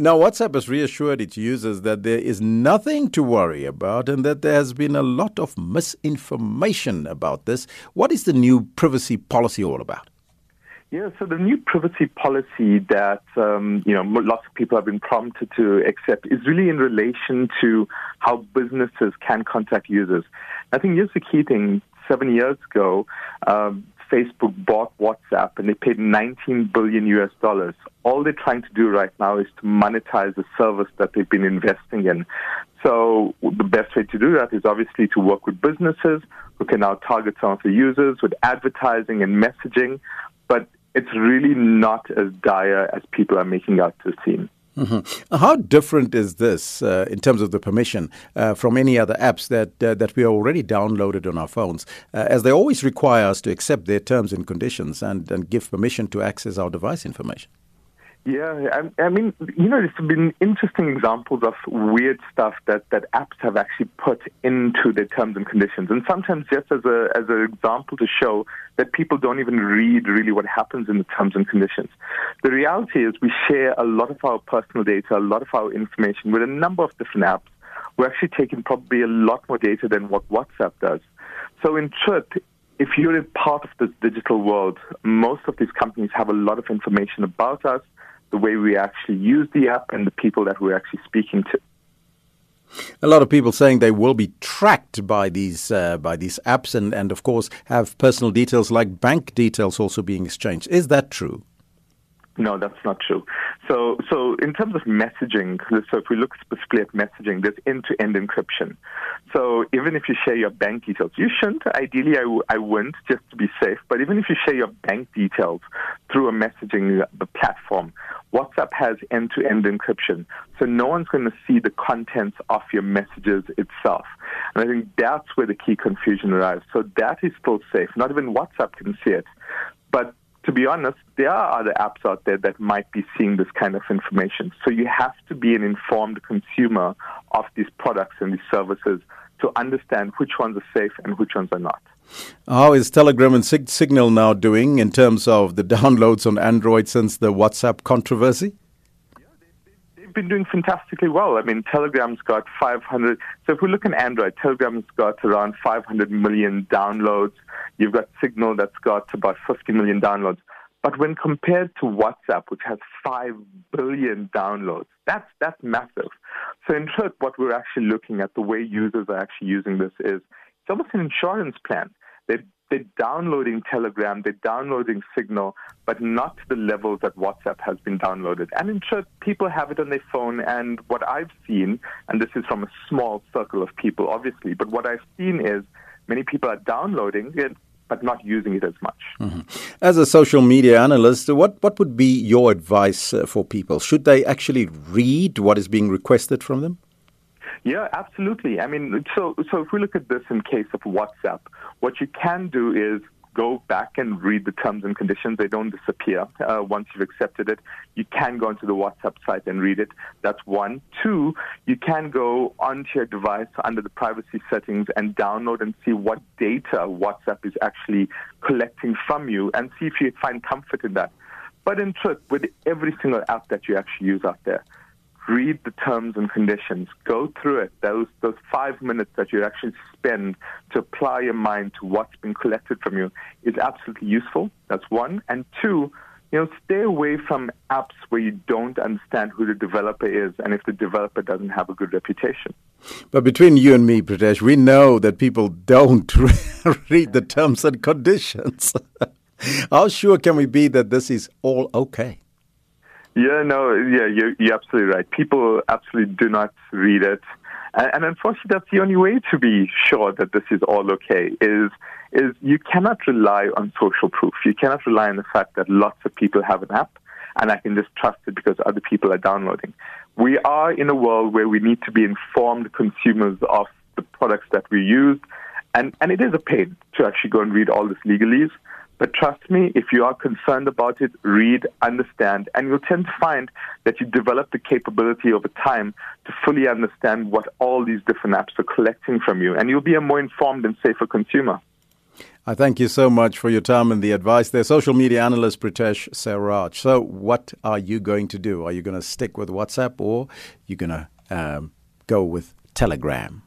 Now, WhatsApp has reassured its users that there is nothing to worry about and that there has been a lot of misinformation about this. What is the new privacy policy all about? Yeah, so the new privacy policy that um, you know lots of people have been prompted to accept is really in relation to how businesses can contact users. I think here's the key thing: seven years ago, um, Facebook bought WhatsApp and they paid 19 billion US dollars. All they're trying to do right now is to monetize the service that they've been investing in. So the best way to do that is obviously to work with businesses who can now target some of the users with advertising and messaging. But it's really not as dire as people are making out to seem. Mm-hmm. How different is this uh, in terms of the permission uh, from any other apps that uh, that we already downloaded on our phones, uh, as they always require us to accept their terms and conditions and, and give permission to access our device information? Yeah, I, I, mean, you know, there's been interesting examples of weird stuff that, that apps have actually put into their terms and conditions, and sometimes just as a as an example to show that people don't even read really what happens in the terms and conditions. The reality is, we share a lot of our personal data, a lot of our information with a number of different apps. We're actually taking probably a lot more data than what WhatsApp does. So, in truth, if you're a part of this digital world, most of these companies have a lot of information about us the way we actually use the app and the people that we're actually speaking to. A lot of people saying they will be tracked by these uh, by these apps, and, and of course have personal details like bank details also being exchanged. Is that true? No, that's not true. So, so in terms of messaging, so if we look specifically at messaging, there's end-to-end encryption. So even if you share your bank details, you shouldn't. Ideally, I w- I wouldn't just to be safe. But even if you share your bank details through a messaging platform, WhatsApp has end-to-end encryption. So no one's going to see the contents of your messages itself. And I think that's where the key confusion arrives. So that is still safe. Not even WhatsApp can see it. To be honest, there are other apps out there that might be seeing this kind of information. So you have to be an informed consumer of these products and these services to understand which ones are safe and which ones are not. How is Telegram and Sig- Signal now doing in terms of the downloads on Android since the WhatsApp controversy? they've been doing fantastically well. I mean, Telegram's got 500. So if we look at Android, Telegram's got around 500 million downloads. You've got Signal that's got about 50 million downloads. But when compared to WhatsApp, which has 5 billion downloads, that's, that's massive. So in truth, what we're actually looking at, the way users are actually using this is it's almost an insurance plan. They're they're downloading Telegram, they're downloading Signal, but not to the levels that WhatsApp has been downloaded. And in truth, people have it on their phone. And what I've seen, and this is from a small circle of people, obviously, but what I've seen is many people are downloading it, but not using it as much. Mm-hmm. As a social media analyst, what, what would be your advice uh, for people? Should they actually read what is being requested from them? Yeah, absolutely. I mean, so so if we look at this in case of WhatsApp, what you can do is go back and read the terms and conditions. They don't disappear uh, once you've accepted it. You can go onto the WhatsApp site and read it. That's one. Two, you can go onto your device under the privacy settings and download and see what data WhatsApp is actually collecting from you and see if you find comfort in that. But in truth, with every single app that you actually use out there, read the terms and conditions, go through it. Those those five minutes that you actually spend to apply your mind to what's been collected from you is absolutely useful. That's one. And two, you know, stay away from apps where you don't understand who the developer is and if the developer doesn't have a good reputation. But between you and me, Pritesh, we know that people don't read the terms and conditions. How sure can we be that this is all okay? Yeah, no, yeah, you're, you're absolutely right. People absolutely do not read it. And, and unfortunately, that's the only way to be sure that this is all okay is is you cannot rely on social proof. You cannot rely on the fact that lots of people have an app and I can just trust it because other people are downloading. We are in a world where we need to be informed consumers of the products that we use. And, and it is a pain to actually go and read all this legalese. But trust me, if you are concerned about it, read, understand, and you'll tend to find that you develop the capability over time to fully understand what all these different apps are collecting from you, and you'll be a more informed and safer consumer. I thank you so much for your time and the advice there. Social media analyst Pritesh Saraj. So, what are you going to do? Are you going to stick with WhatsApp or are you going to um, go with Telegram?